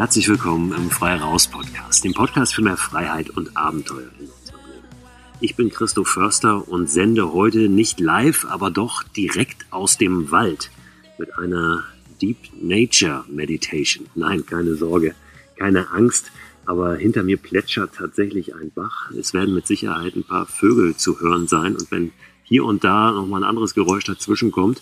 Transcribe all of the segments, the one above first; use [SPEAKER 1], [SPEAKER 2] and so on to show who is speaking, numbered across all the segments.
[SPEAKER 1] Herzlich willkommen im Frei Raus Podcast, dem Podcast für mehr Freiheit und Abenteuer in unserem Leben. Ich bin Christoph Förster und sende heute nicht live, aber doch direkt aus dem Wald mit einer Deep Nature Meditation. Nein, keine Sorge, keine Angst, aber hinter mir plätschert tatsächlich ein Bach. Es werden mit Sicherheit ein paar Vögel zu hören sein und wenn hier und da nochmal ein anderes Geräusch dazwischen kommt,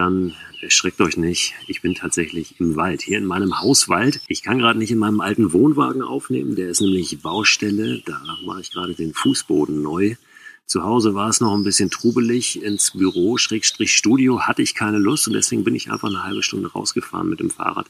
[SPEAKER 1] dann erschreckt euch nicht. Ich bin tatsächlich im Wald, hier in meinem Hauswald. Ich kann gerade nicht in meinem alten Wohnwagen aufnehmen, der ist nämlich Baustelle. Da mache ich gerade den Fußboden neu. Zu Hause war es noch ein bisschen trubelig. Ins Büro, Schrägstrich Studio, hatte ich keine Lust und deswegen bin ich einfach eine halbe Stunde rausgefahren mit dem Fahrrad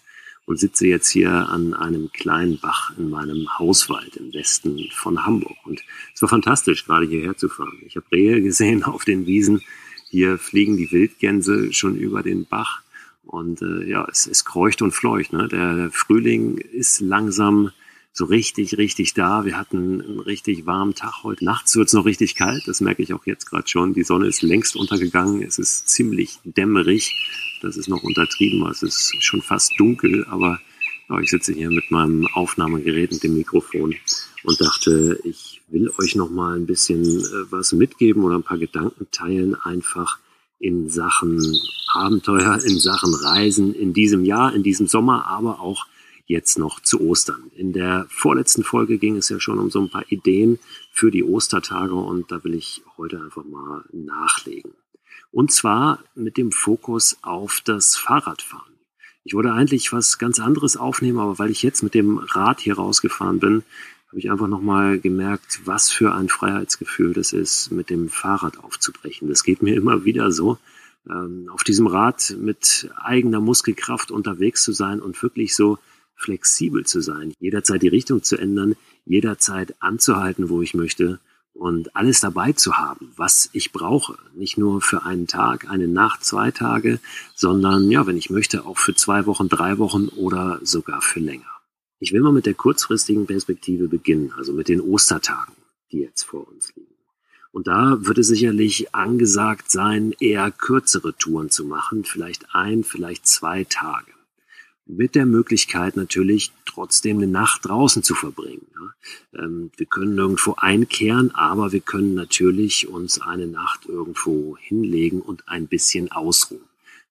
[SPEAKER 1] und sitze jetzt hier an einem kleinen Bach in meinem Hauswald im Westen von Hamburg. Und es war fantastisch, gerade hierher zu fahren. Ich habe Rehe gesehen auf den Wiesen. Hier fliegen die Wildgänse schon über den Bach. Und äh, ja, es, es kreucht und fleucht. Ne? Der, Frühling ist langsam so richtig, richtig da. Wir hatten einen richtig warmen Tag heute. Nachts wird es noch richtig kalt. Das merke ich auch jetzt gerade schon. Die Sonne ist längst untergegangen. Es ist ziemlich dämmerig. Das ist noch untertrieben. Es ist schon fast dunkel. Aber ja, ich sitze hier mit meinem Aufnahmegerät und dem Mikrofon und dachte, ich will euch noch mal ein bisschen äh, was mitgeben oder ein paar Gedanken teilen, einfach in Sachen Abenteuer, in Sachen Reisen in diesem Jahr, in diesem Sommer, aber auch jetzt noch zu Ostern. In der vorletzten Folge ging es ja schon um so ein paar Ideen für die Ostertage und da will ich heute einfach mal nachlegen. Und zwar mit dem Fokus auf das Fahrradfahren. Ich wollte eigentlich was ganz anderes aufnehmen, aber weil ich jetzt mit dem Rad hier rausgefahren bin, habe ich einfach nochmal gemerkt, was für ein Freiheitsgefühl das ist, mit dem Fahrrad aufzubrechen. Das geht mir immer wieder so, ähm, auf diesem Rad mit eigener Muskelkraft unterwegs zu sein und wirklich so flexibel zu sein, jederzeit die Richtung zu ändern, jederzeit anzuhalten, wo ich möchte und alles dabei zu haben, was ich brauche. Nicht nur für einen Tag, eine Nacht, zwei Tage, sondern ja, wenn ich möchte, auch für zwei Wochen, drei Wochen oder sogar für länger. Ich will mal mit der kurzfristigen Perspektive beginnen, also mit den Ostertagen, die jetzt vor uns liegen. Und da würde sicherlich angesagt sein, eher kürzere Touren zu machen, vielleicht ein, vielleicht zwei Tage. Mit der Möglichkeit natürlich trotzdem eine Nacht draußen zu verbringen. Ähm, wir können irgendwo einkehren, aber wir können natürlich uns eine Nacht irgendwo hinlegen und ein bisschen ausruhen.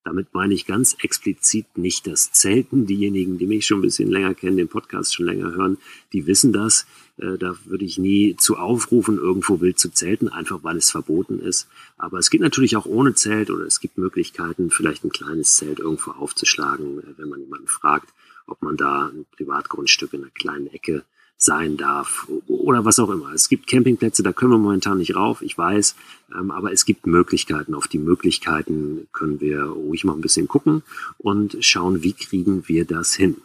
[SPEAKER 1] Damit meine ich ganz explizit nicht das Zelten. Diejenigen, die mich schon ein bisschen länger kennen, den Podcast schon länger hören, die wissen das. Äh, da würde ich nie zu aufrufen, irgendwo wild zu zelten, einfach weil es verboten ist. Aber es geht natürlich auch ohne Zelt oder es gibt Möglichkeiten, vielleicht ein kleines Zelt irgendwo aufzuschlagen, äh, wenn man jemanden fragt, ob man da ein Privatgrundstück in einer kleinen Ecke sein darf oder was auch immer. Es gibt Campingplätze, da können wir momentan nicht rauf, ich weiß, ähm, aber es gibt Möglichkeiten. Auf die Möglichkeiten können wir ruhig mal ein bisschen gucken und schauen, wie kriegen wir das hin.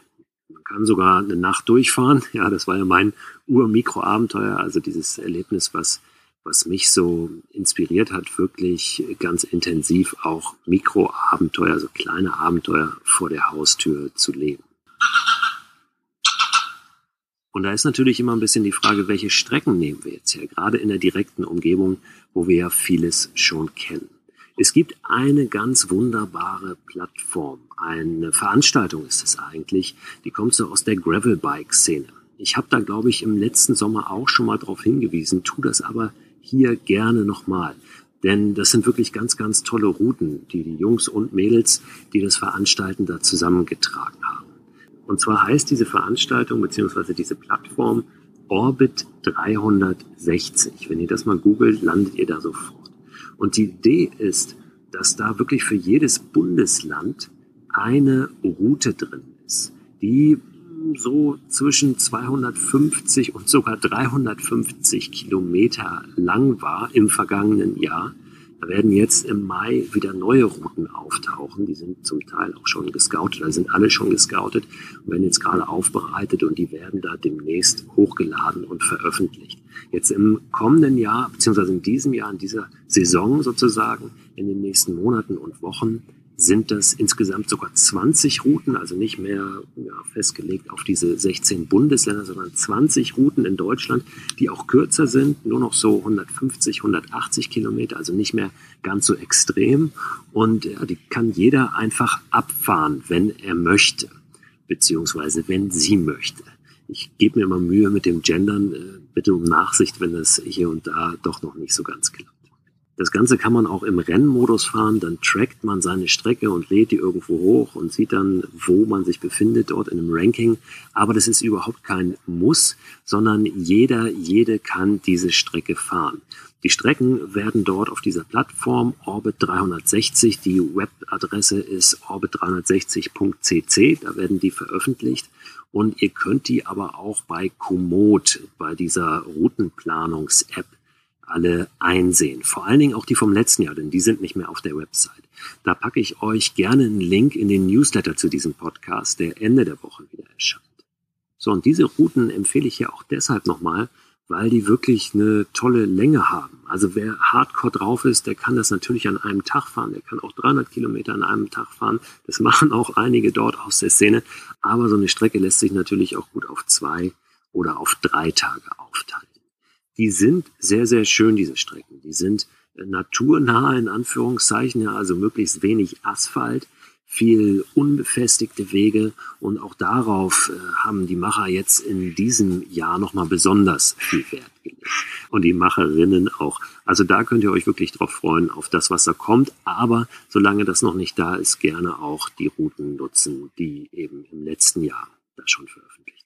[SPEAKER 1] Man kann sogar eine Nacht durchfahren. Ja, das war ja mein Ur-Mikro-Abenteuer, also dieses Erlebnis, was, was mich so inspiriert hat, wirklich ganz intensiv auch Mikro-Abenteuer, also kleine Abenteuer vor der Haustür zu leben. Und da ist natürlich immer ein bisschen die Frage, welche Strecken nehmen wir jetzt her, gerade in der direkten Umgebung, wo wir ja vieles schon kennen. Es gibt eine ganz wunderbare Plattform, eine Veranstaltung ist es eigentlich, die kommt so aus der Gravelbike-Szene. Ich habe da, glaube ich, im letzten Sommer auch schon mal darauf hingewiesen, tu das aber hier gerne nochmal. Denn das sind wirklich ganz, ganz tolle Routen, die die Jungs und Mädels, die das veranstalten, da zusammengetragen haben. Und zwar heißt diese Veranstaltung bzw. diese Plattform Orbit 360. Wenn ihr das mal googelt, landet ihr da sofort. Und die Idee ist, dass da wirklich für jedes Bundesland eine Route drin ist, die so zwischen 250 und sogar 350 Kilometer lang war im vergangenen Jahr da werden jetzt im Mai wieder neue Routen auftauchen. Die sind zum Teil auch schon gescoutet, da sind alle schon gescoutet und werden jetzt gerade aufbereitet und die werden da demnächst hochgeladen und veröffentlicht. Jetzt im kommenden Jahr, beziehungsweise in diesem Jahr, in dieser Saison sozusagen, in den nächsten Monaten und Wochen, sind das insgesamt sogar 20 Routen, also nicht mehr ja, festgelegt auf diese 16 Bundesländer, sondern 20 Routen in Deutschland, die auch kürzer sind, nur noch so 150, 180 Kilometer, also nicht mehr ganz so extrem. Und ja, die kann jeder einfach abfahren, wenn er möchte. beziehungsweise wenn sie möchte. Ich gebe mir immer Mühe mit dem Gendern, äh, bitte um Nachsicht, wenn das hier und da doch noch nicht so ganz klappt. Das Ganze kann man auch im Rennmodus fahren, dann trackt man seine Strecke und lädt die irgendwo hoch und sieht dann, wo man sich befindet dort in einem Ranking. Aber das ist überhaupt kein Muss, sondern jeder, jede kann diese Strecke fahren. Die Strecken werden dort auf dieser Plattform Orbit 360, die Webadresse ist orbit360.cc, da werden die veröffentlicht und ihr könnt die aber auch bei Komoot, bei dieser Routenplanungs-App alle einsehen. Vor allen Dingen auch die vom letzten Jahr, denn die sind nicht mehr auf der Website. Da packe ich euch gerne einen Link in den Newsletter zu diesem Podcast, der Ende der Woche wieder erscheint. So, und diese Routen empfehle ich ja auch deshalb nochmal, weil die wirklich eine tolle Länge haben. Also wer hardcore drauf ist, der kann das natürlich an einem Tag fahren. Der kann auch 300 Kilometer an einem Tag fahren. Das machen auch einige dort aus der Szene. Aber so eine Strecke lässt sich natürlich auch gut auf zwei oder auf drei Tage aufteilen die sind sehr, sehr schön, diese Strecken. Die sind äh, naturnah in Anführungszeichen, ja, also möglichst wenig Asphalt, viel unbefestigte Wege und auch darauf äh, haben die Macher jetzt in diesem Jahr nochmal besonders viel Wert gelegt. Und die Macherinnen auch. Also da könnt ihr euch wirklich drauf freuen, auf das, was da kommt. Aber solange das noch nicht da ist, gerne auch die Routen nutzen, die eben im letzten Jahr da schon veröffentlicht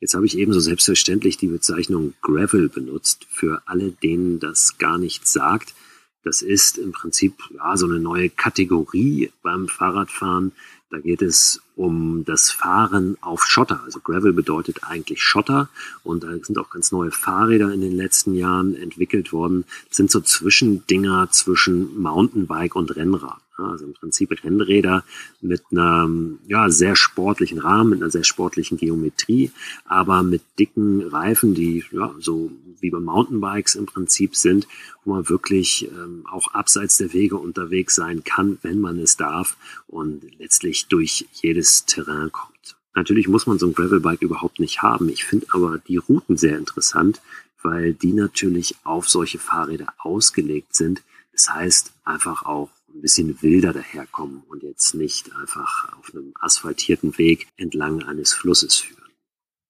[SPEAKER 1] Jetzt habe ich ebenso selbstverständlich die Bezeichnung Gravel benutzt, für alle, denen das gar nichts sagt. Das ist im Prinzip ja, so eine neue Kategorie beim Fahrradfahren. Da geht es um das Fahren auf Schotter. Also Gravel bedeutet eigentlich Schotter und da sind auch ganz neue Fahrräder in den letzten Jahren entwickelt worden. Das sind so Zwischendinger zwischen Mountainbike und Rennrad. Also im Prinzip Rennräder mit einem ja, sehr sportlichen Rahmen, mit einer sehr sportlichen Geometrie, aber mit dicken Reifen, die ja, so wie bei Mountainbikes im Prinzip sind, wo man wirklich ähm, auch abseits der Wege unterwegs sein kann, wenn man es darf und letztlich durch jedes Terrain kommt. Natürlich muss man so ein Gravelbike überhaupt nicht haben. Ich finde aber die Routen sehr interessant, weil die natürlich auf solche Fahrräder ausgelegt sind. Das heißt einfach auch ein bisschen wilder daherkommen und jetzt nicht einfach auf einem asphaltierten Weg entlang eines Flusses führen.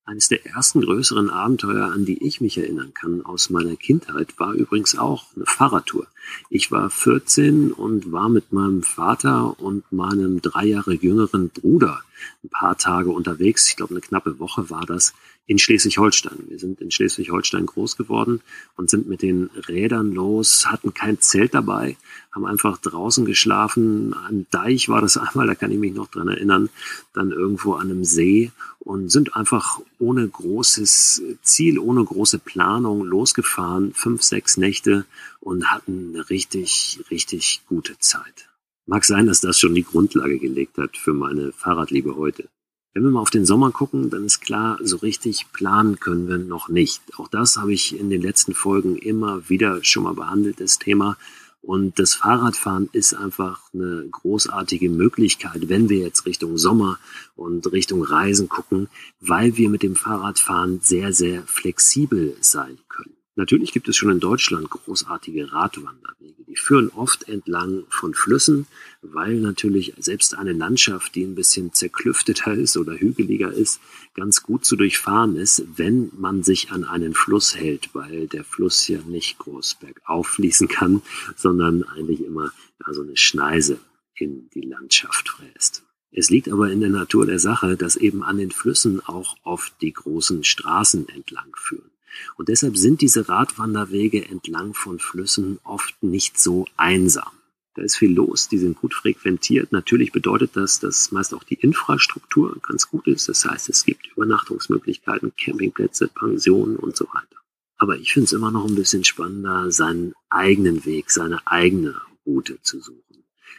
[SPEAKER 1] Eines der ersten größeren Abenteuer, an die ich mich erinnern kann aus meiner Kindheit, war übrigens auch eine Fahrradtour. Ich war 14 und war mit meinem Vater und meinem drei Jahre jüngeren Bruder ein paar Tage unterwegs. Ich glaube, eine knappe Woche war das in Schleswig-Holstein. Wir sind in Schleswig-Holstein groß geworden und sind mit den Rädern los, hatten kein Zelt dabei, haben einfach draußen geschlafen. Am Deich war das einmal, da kann ich mich noch dran erinnern, dann irgendwo an einem See und sind einfach ohne großes Ziel, ohne große Planung losgefahren, fünf, sechs Nächte und hatten eine richtig, richtig gute Zeit. Mag sein, dass das schon die Grundlage gelegt hat für meine Fahrradliebe heute. Wenn wir mal auf den Sommer gucken, dann ist klar, so richtig planen können wir noch nicht. Auch das habe ich in den letzten Folgen immer wieder schon mal behandelt, das Thema. Und das Fahrradfahren ist einfach eine großartige Möglichkeit, wenn wir jetzt Richtung Sommer und Richtung Reisen gucken, weil wir mit dem Fahrradfahren sehr, sehr flexibel sein können. Natürlich gibt es schon in Deutschland großartige Radwanderwege. Die führen oft entlang von Flüssen, weil natürlich selbst eine Landschaft, die ein bisschen zerklüfteter ist oder hügeliger ist, ganz gut zu durchfahren ist, wenn man sich an einen Fluss hält, weil der Fluss ja nicht groß bergauf fließen kann, sondern eigentlich immer da so eine Schneise in die Landschaft fräst. Es liegt aber in der Natur der Sache, dass eben an den Flüssen auch oft die großen Straßen entlang führen. Und deshalb sind diese Radwanderwege entlang von Flüssen oft nicht so einsam. Da ist viel los, die sind gut frequentiert. Natürlich bedeutet das, dass meist auch die Infrastruktur ganz gut ist. Das heißt, es gibt Übernachtungsmöglichkeiten, Campingplätze, Pensionen und so weiter. Aber ich finde es immer noch ein bisschen spannender, seinen eigenen Weg, seine eigene Route zu suchen.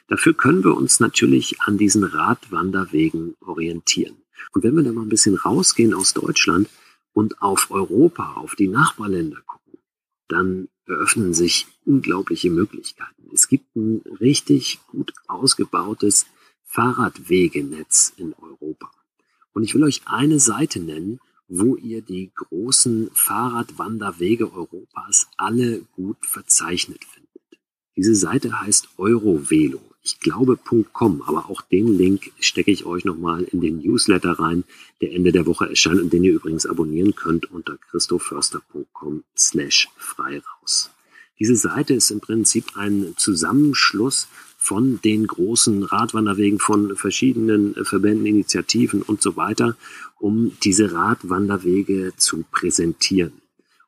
[SPEAKER 1] Dafür können wir uns natürlich an diesen Radwanderwegen orientieren. Und wenn wir da mal ein bisschen rausgehen aus Deutschland, und auf Europa, auf die Nachbarländer gucken, dann eröffnen sich unglaubliche Möglichkeiten. Es gibt ein richtig gut ausgebautes Fahrradwegenetz in Europa. Und ich will euch eine Seite nennen, wo ihr die großen Fahrradwanderwege Europas alle gut verzeichnet findet. Diese Seite heißt Eurovelo. Ich glaube .com, aber auch den Link stecke ich euch nochmal in den Newsletter rein, der Ende der Woche erscheint und den ihr übrigens abonnieren könnt unter christoförster.com slash frei raus. Diese Seite ist im Prinzip ein Zusammenschluss von den großen Radwanderwegen, von verschiedenen Verbänden, Initiativen und so weiter, um diese Radwanderwege zu präsentieren.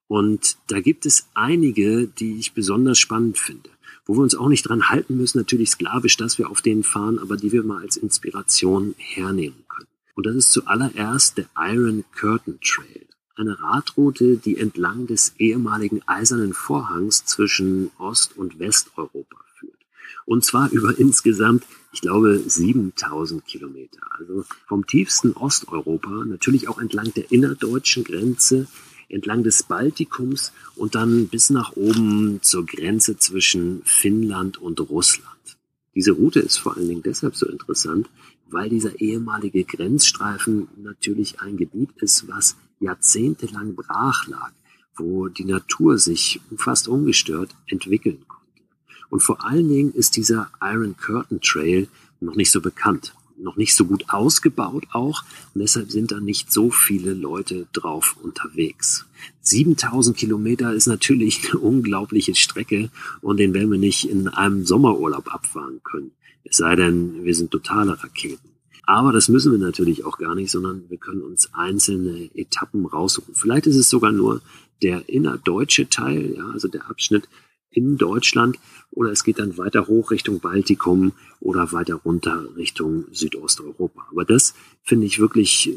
[SPEAKER 1] Und da gibt es einige, die ich besonders spannend finde wo wir uns auch nicht dran halten müssen, natürlich sklavisch, dass wir auf denen fahren, aber die wir mal als Inspiration hernehmen können. Und das ist zuallererst der Iron Curtain Trail. Eine Radroute, die entlang des ehemaligen Eisernen Vorhangs zwischen Ost- und Westeuropa führt. Und zwar über insgesamt, ich glaube, 7000 Kilometer. Also vom tiefsten Osteuropa, natürlich auch entlang der innerdeutschen Grenze entlang des Baltikums und dann bis nach oben zur Grenze zwischen Finnland und Russland. Diese Route ist vor allen Dingen deshalb so interessant, weil dieser ehemalige Grenzstreifen natürlich ein Gebiet ist, was jahrzehntelang brach lag, wo die Natur sich fast ungestört entwickeln konnte. Und vor allen Dingen ist dieser Iron Curtain Trail noch nicht so bekannt noch nicht so gut ausgebaut auch und deshalb sind da nicht so viele Leute drauf unterwegs. 7000 Kilometer ist natürlich eine unglaubliche Strecke und den werden wir nicht in einem Sommerurlaub abfahren können. Es sei denn, wir sind totale Raketen. Aber das müssen wir natürlich auch gar nicht, sondern wir können uns einzelne Etappen raussuchen. Vielleicht ist es sogar nur der innerdeutsche Teil, ja, also der Abschnitt in Deutschland oder es geht dann weiter hoch Richtung Baltikum oder weiter runter Richtung Südosteuropa. Aber das finde ich wirklich,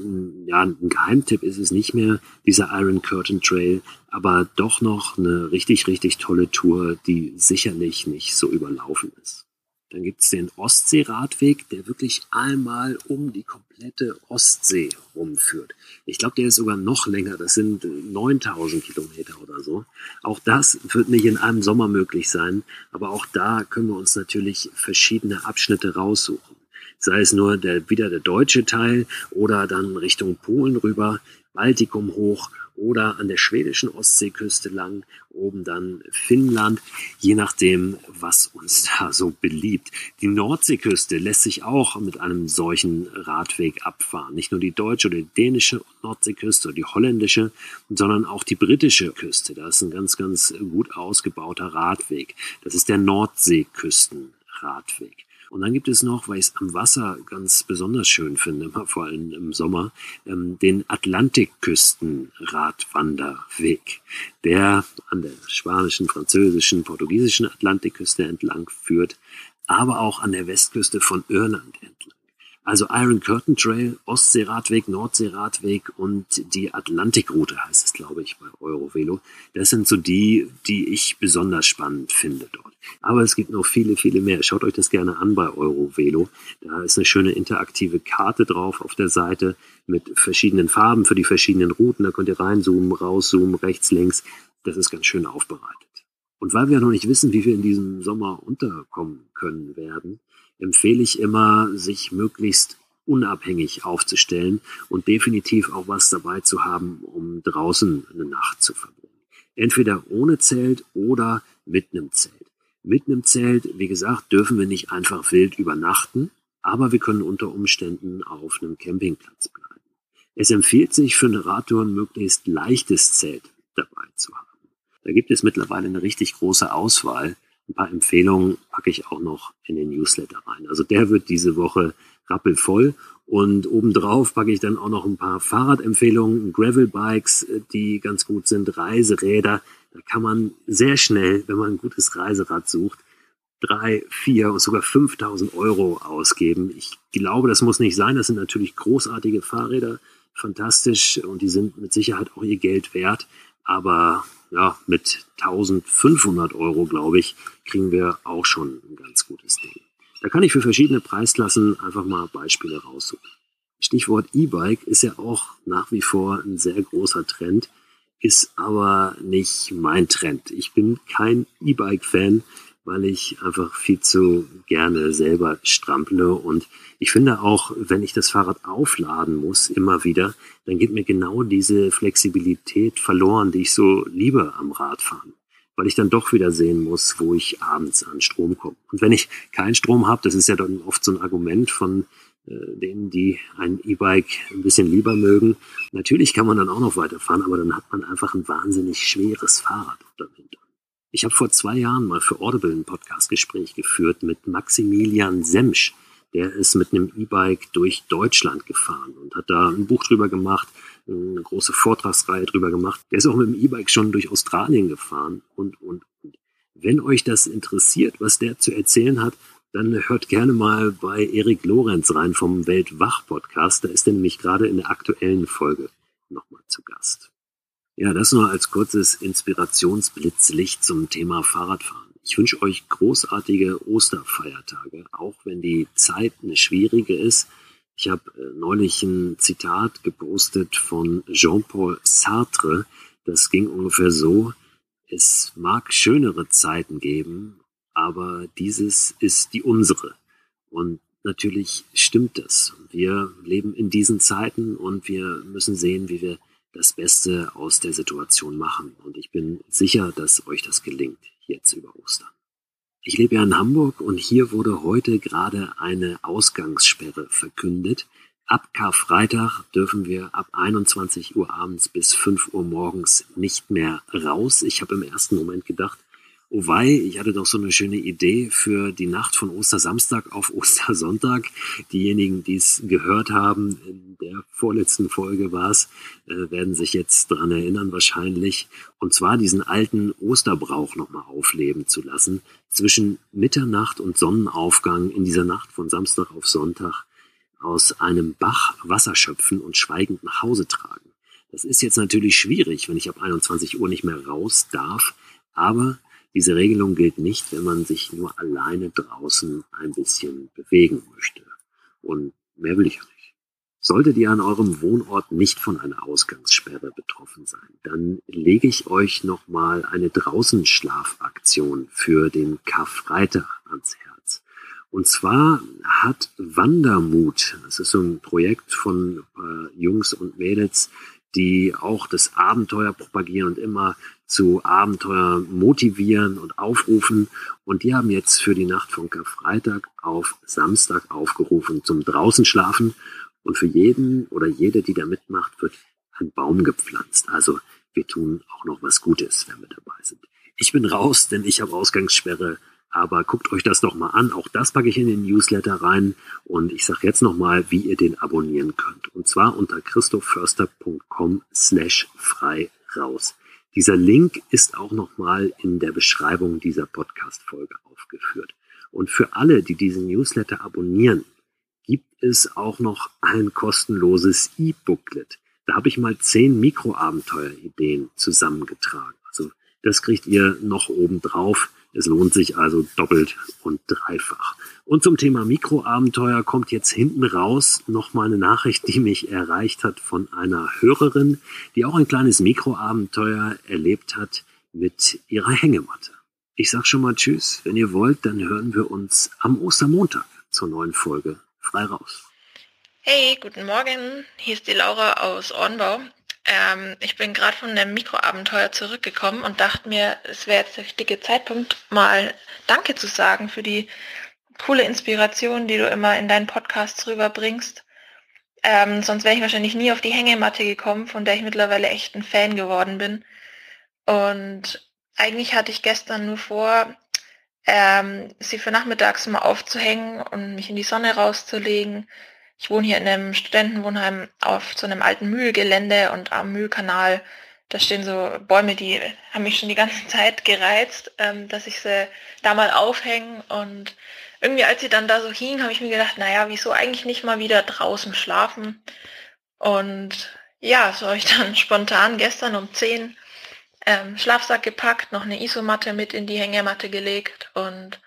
[SPEAKER 1] ja, ein Geheimtipp ist es nicht mehr, dieser Iron Curtain Trail, aber doch noch eine richtig, richtig tolle Tour, die sicherlich nicht so überlaufen ist. Dann gibt's den Ostseeradweg, der wirklich einmal um die komplette Ostsee rumführt. Ich glaube, der ist sogar noch länger. Das sind 9000 Kilometer oder so. Auch das wird nicht in einem Sommer möglich sein. Aber auch da können wir uns natürlich verschiedene Abschnitte raussuchen. Sei es nur der, wieder der deutsche Teil oder dann Richtung Polen rüber, Baltikum hoch oder an der schwedischen Ostseeküste lang, oben dann Finnland, je nachdem, was uns da so beliebt. Die Nordseeküste lässt sich auch mit einem solchen Radweg abfahren. Nicht nur die deutsche oder die dänische Nordseeküste oder die holländische, sondern auch die britische Küste. Da ist ein ganz, ganz gut ausgebauter Radweg. Das ist der Nordseeküstenradweg. Und dann gibt es noch, weil ich es am Wasser ganz besonders schön finde, vor allem im Sommer, ähm, den Atlantikküstenradwanderweg, der an der spanischen, französischen, portugiesischen Atlantikküste entlang führt, aber auch an der Westküste von Irland entlang. Also Iron Curtain Trail, Ostseeradweg, Nordseeradweg und die Atlantikroute heißt es, glaube ich, bei Eurovelo. Das sind so die, die ich besonders spannend finde dort. Aber es gibt noch viele, viele mehr. Schaut euch das gerne an bei Eurovelo. Da ist eine schöne interaktive Karte drauf auf der Seite mit verschiedenen Farben für die verschiedenen Routen. Da könnt ihr reinzoomen, rauszoomen, rechts, links. Das ist ganz schön aufbereitet. Und weil wir noch nicht wissen, wie wir in diesem Sommer unterkommen können werden, empfehle ich immer, sich möglichst unabhängig aufzustellen und definitiv auch was dabei zu haben, um draußen eine Nacht zu verbringen. Entweder ohne Zelt oder mit einem Zelt. Mit einem Zelt, wie gesagt, dürfen wir nicht einfach wild übernachten, aber wir können unter Umständen auf einem Campingplatz bleiben. Es empfiehlt sich für eine Radtour ein möglichst leichtes Zelt dabei zu haben. Da gibt es mittlerweile eine richtig große Auswahl ein paar Empfehlungen packe ich auch noch in den Newsletter rein. Also der wird diese Woche rappelvoll. Und obendrauf packe ich dann auch noch ein paar Fahrradempfehlungen, Gravelbikes, die ganz gut sind, Reiseräder. Da kann man sehr schnell, wenn man ein gutes Reiserad sucht, drei, vier und sogar 5000 Euro ausgeben. Ich glaube, das muss nicht sein. Das sind natürlich großartige Fahrräder, fantastisch und die sind mit Sicherheit auch ihr Geld wert. Aber ja, mit 1500 Euro, glaube ich, kriegen wir auch schon ein ganz gutes Ding. Da kann ich für verschiedene Preisklassen einfach mal Beispiele raussuchen. Stichwort E-Bike ist ja auch nach wie vor ein sehr großer Trend, ist aber nicht mein Trend. Ich bin kein E-Bike-Fan, weil ich einfach viel zu gerne selber strample. Und ich finde auch, wenn ich das Fahrrad aufladen muss, immer wieder, dann geht mir genau diese Flexibilität verloren, die ich so liebe am Radfahren. weil ich dann doch wieder sehen muss, wo ich abends an Strom komme. Und wenn ich keinen Strom habe, das ist ja dann oft so ein Argument von äh, denen, die ein E-Bike ein bisschen lieber mögen. Natürlich kann man dann auch noch weiterfahren, aber dann hat man einfach ein wahnsinnig schweres Fahrrad dahinter. Ich habe vor zwei Jahren mal für Audible ein Podcastgespräch geführt mit Maximilian Semsch. Der ist mit einem E-Bike durch Deutschland gefahren und hat da ein Buch drüber gemacht, eine große Vortragsreihe drüber gemacht. Der ist auch mit dem E-Bike schon durch Australien gefahren und, und, und. Wenn euch das interessiert, was der zu erzählen hat, dann hört gerne mal bei Erik Lorenz rein vom Weltwach-Podcast. Da ist er nämlich gerade in der aktuellen Folge nochmal zu Gast. Ja, das nur als kurzes Inspirationsblitzlicht zum Thema Fahrradfahren. Ich wünsche euch großartige Osterfeiertage, auch wenn die Zeit eine schwierige ist. Ich habe äh, neulich ein Zitat gepostet von Jean-Paul Sartre. Das ging ungefähr so, es mag schönere Zeiten geben, aber dieses ist die unsere. Und natürlich stimmt das. Wir leben in diesen Zeiten und wir müssen sehen, wie wir das Beste aus der Situation machen. Und ich bin sicher, dass euch das gelingt, jetzt über Ostern. Ich lebe ja in Hamburg und hier wurde heute gerade eine Ausgangssperre verkündet. Ab Karfreitag dürfen wir ab 21 Uhr abends bis 5 Uhr morgens nicht mehr raus. Ich habe im ersten Moment gedacht, Oh wei, ich hatte doch so eine schöne Idee für die Nacht von Ostersamstag auf Ostersonntag. Diejenigen, die es gehört haben, in der vorletzten Folge war es, äh, werden sich jetzt dran erinnern wahrscheinlich. Und zwar diesen alten Osterbrauch nochmal aufleben zu lassen. Zwischen Mitternacht und Sonnenaufgang in dieser Nacht von Samstag auf Sonntag aus einem Bach Wasser schöpfen und schweigend nach Hause tragen. Das ist jetzt natürlich schwierig, wenn ich ab 21 Uhr nicht mehr raus darf. Aber diese Regelung gilt nicht, wenn man sich nur alleine draußen ein bisschen bewegen möchte. Und mehr will ich ja nicht. Solltet ihr an eurem Wohnort nicht von einer Ausgangssperre betroffen sein, dann lege ich euch nochmal eine Draußenschlafaktion für den Karfreitag ans Herz. Und zwar hat Wandermut, das ist so ein Projekt von äh, Jungs und Mädels, die auch das Abenteuer propagieren und immer zu Abenteuer motivieren und aufrufen. Und die haben jetzt für die Nacht von Karfreitag auf Samstag aufgerufen zum draußen schlafen. Und für jeden oder jede, die da mitmacht, wird ein Baum gepflanzt. Also wir tun auch noch was Gutes, wenn wir dabei sind. Ich bin raus, denn ich habe Ausgangssperre. Aber guckt euch das doch mal an. Auch das packe ich in den Newsletter rein. Und ich sage jetzt nochmal, wie ihr den abonnieren könnt. Und zwar unter christophförster.com slash frei raus. Dieser Link ist auch nochmal in der Beschreibung dieser Podcast-Folge aufgeführt. Und für alle, die diesen Newsletter abonnieren, gibt es auch noch ein kostenloses E-Booklet. Da habe ich mal zehn Mikroabenteuer-Ideen zusammengetragen. Also das kriegt ihr noch oben drauf. Es lohnt sich also doppelt und dreifach. Und zum Thema Mikroabenteuer kommt jetzt hinten raus nochmal eine Nachricht, die mich erreicht hat von einer Hörerin, die auch ein kleines Mikroabenteuer erlebt hat mit ihrer Hängematte. Ich sag schon mal Tschüss. Wenn ihr wollt, dann hören wir uns am Ostermontag zur neuen Folge frei raus.
[SPEAKER 2] Hey, guten Morgen. Hier ist die Laura aus Ornbau. Ähm, ich bin gerade von einem Mikroabenteuer zurückgekommen und dachte mir, es wäre jetzt der richtige Zeitpunkt, mal Danke zu sagen für die coole Inspiration, die du immer in deinen Podcasts rüberbringst. Ähm, sonst wäre ich wahrscheinlich nie auf die Hängematte gekommen, von der ich mittlerweile echt ein Fan geworden bin. Und eigentlich hatte ich gestern nur vor, ähm, sie für nachmittags mal aufzuhängen und mich in die Sonne rauszulegen, ich wohne hier in einem Studentenwohnheim auf so einem alten Mühlgelände und am Mühlkanal, da stehen so Bäume, die haben mich schon die ganze Zeit gereizt, ähm, dass ich sie da mal aufhänge. Und irgendwie, als sie dann da so hing, habe ich mir gedacht, naja, wieso eigentlich nicht mal wieder draußen schlafen? Und ja, so habe ich dann spontan gestern um 10 ähm, Schlafsack gepackt, noch eine Isomatte mit in die Hängematte gelegt und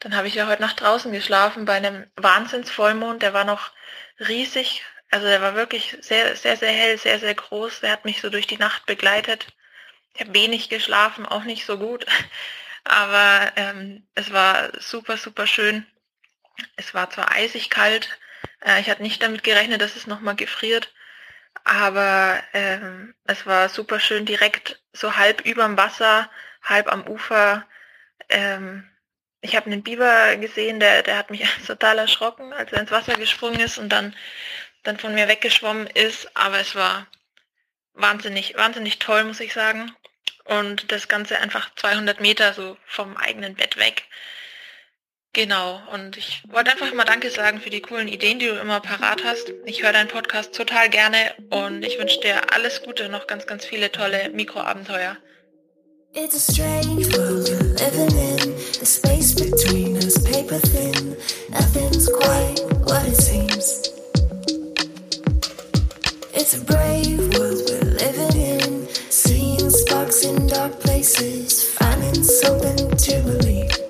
[SPEAKER 2] dann habe ich ja heute Nacht draußen geschlafen bei einem Wahnsinnsvollmond. Der war noch riesig. Also der war wirklich sehr, sehr, sehr hell, sehr, sehr groß. Der hat mich so durch die Nacht begleitet. Ich habe wenig geschlafen, auch nicht so gut. Aber ähm, es war super, super schön. Es war zwar eisig kalt. Äh, ich hatte nicht damit gerechnet, dass es nochmal gefriert. Aber ähm, es war super schön direkt so halb überm Wasser halb am Ufer. Ähm, ich habe einen Biber gesehen, der, der hat mich total erschrocken, als er ins Wasser gesprungen ist und dann, dann von mir weggeschwommen ist. Aber es war wahnsinnig, wahnsinnig toll, muss ich sagen. Und das Ganze einfach 200 Meter so vom eigenen Bett weg. Genau, und ich wollte einfach mal Danke sagen für die coolen Ideen, die du immer parat hast. Ich höre deinen Podcast total gerne und ich wünsche dir alles Gute, noch ganz, ganz viele tolle Mikroabenteuer. It's a strange world living in. The space between us paper thin. Nothing's quite what it seems. It's a brave world we're living in. Seeing sparks in dark places. Finding something to believe.